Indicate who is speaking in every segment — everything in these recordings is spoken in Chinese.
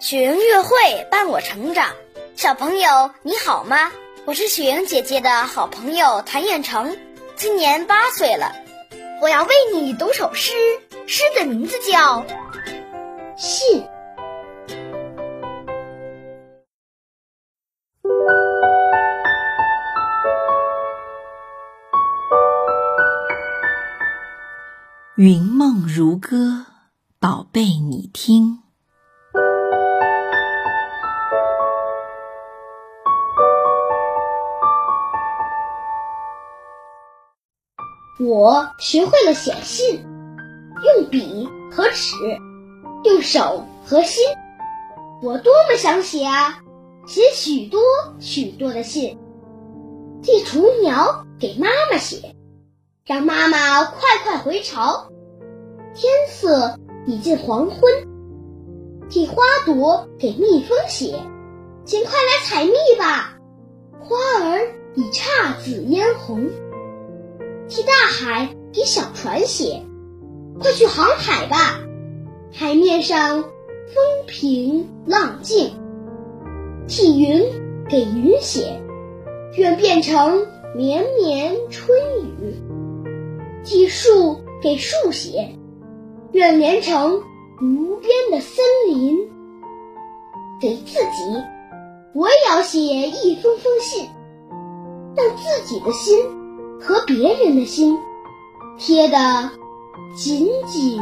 Speaker 1: 雪莹乐会伴我成长，小朋友你好吗？我是雪莹姐姐的好朋友谭彦成，今年八岁了。我要为你读首诗，诗的名字叫《信》。
Speaker 2: 云梦如歌，宝贝，你听。
Speaker 3: 我学会了写信，用笔和纸，用手和心。我多么想写啊，写许多许多的信，替雏鸟给妈妈写，让妈妈快快回巢。天色已近黄昏，替花朵给蜜蜂写，请快来采蜜吧，花儿已姹紫嫣红。替大海给小船写，快去航海吧！海面上风平浪静。替云给云写，愿变成绵绵春雨。替树给树写，愿连成无边的森林。给自己，我也要写一封封信，让自己的心。和别人的心贴得紧紧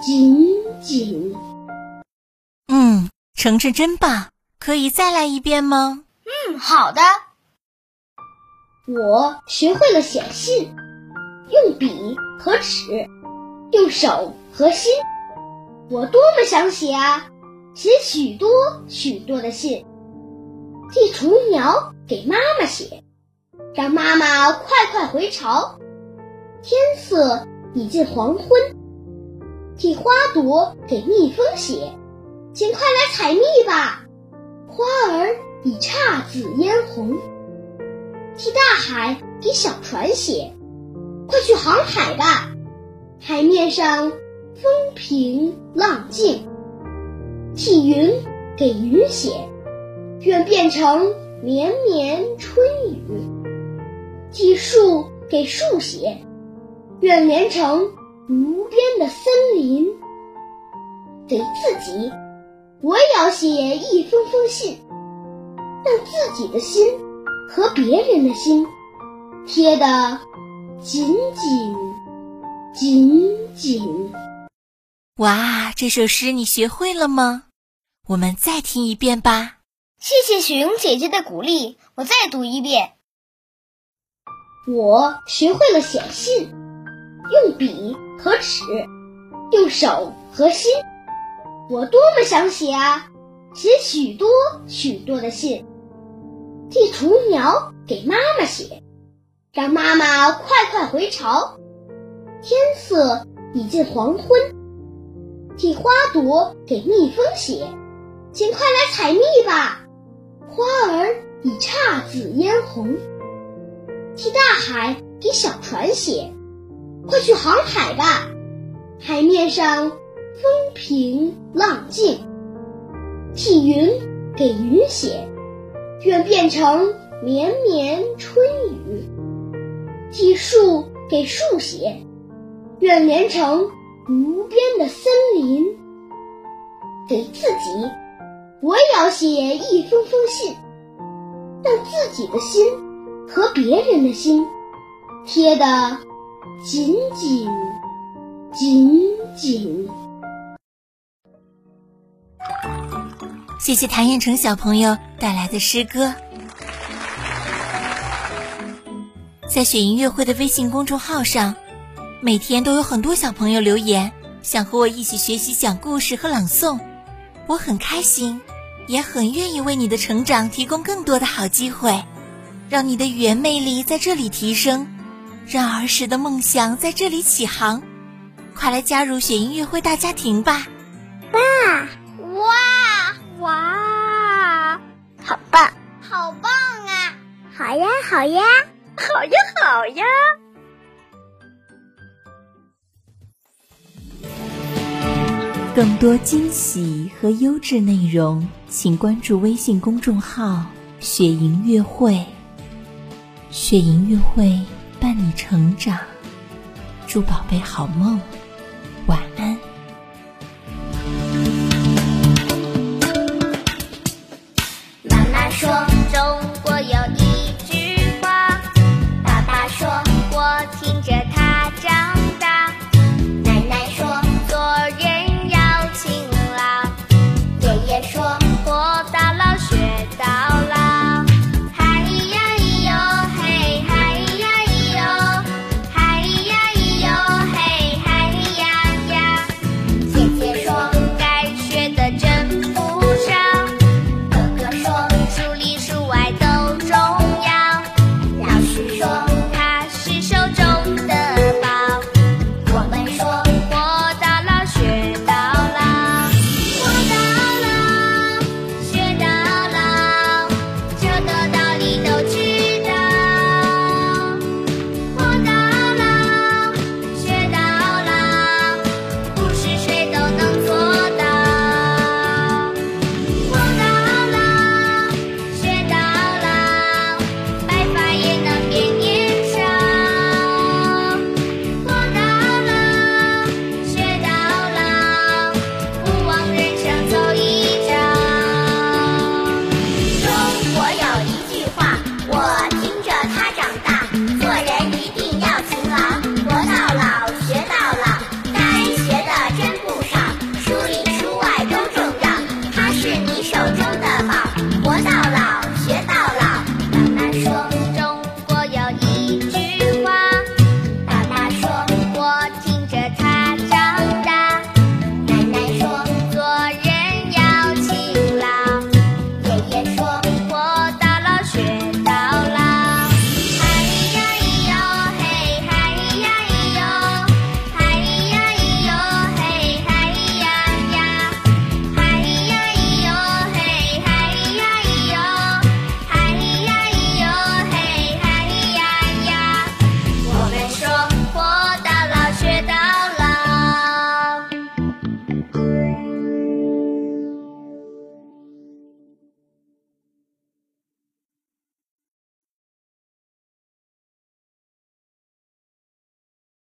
Speaker 3: 紧紧。
Speaker 2: 嗯，程程真棒，可以再来一遍吗？
Speaker 1: 嗯，好的。
Speaker 3: 我学会了写信，用笔和纸，用手和心。我多么想写啊，写许多许多的信，寄雏鸟给妈妈写。让妈妈快快回巢。天色已近黄昏，替花朵给蜜蜂写，请快来采蜜吧，花儿已姹紫嫣红。替大海给小船写，快去航海吧，海面上风平浪静。替云给云写，愿变成绵绵春雨。替树给树写，愿连成无边的森林。给自己，我也要写一封封信，让自己的心和别人的心贴得紧紧紧紧。
Speaker 2: 哇，这首诗你学会了吗？我们再听一遍吧。
Speaker 1: 谢谢雪莹姐姐的鼓励，我再读一遍。
Speaker 3: 我学会了写信，用笔和纸，用手和心。我多么想写啊，写许多许多的信，替雏鸟给妈妈写，让妈妈快快回巢。天色已近黄昏，替花朵给蜜蜂写，请快来采蜜吧，花儿已姹紫嫣红。替大海给小船写，快去航海吧，海面上风平浪静。替云给云写，愿变成绵绵春雨。替树给树写，愿连成无边的森林。给自己，我也要写一封封信，让自己的心。和别人的心贴得紧紧紧紧。
Speaker 2: 谢谢谭彦成小朋友带来的诗歌。在雪音乐会的微信公众号上，每天都有很多小朋友留言，想和我一起学习讲故事和朗诵。我很开心，也很愿意为你的成长提供更多的好机会。让你的语言魅力在这里提升，让儿时的梦想在这里起航，快来加入雪音乐会大家庭吧！
Speaker 1: 哇哇哇！好棒，好棒啊！
Speaker 4: 好呀好呀，
Speaker 1: 好呀好呀！
Speaker 2: 更多惊喜和优质内容，请关注微信公众号“雪莹乐会”。学音乐会伴你成长，祝宝贝好梦，晚安。妈
Speaker 5: 妈说中国有一句话，爸爸说我听着他长大，奶
Speaker 6: 奶说
Speaker 5: 做人要勤劳，爷爷说。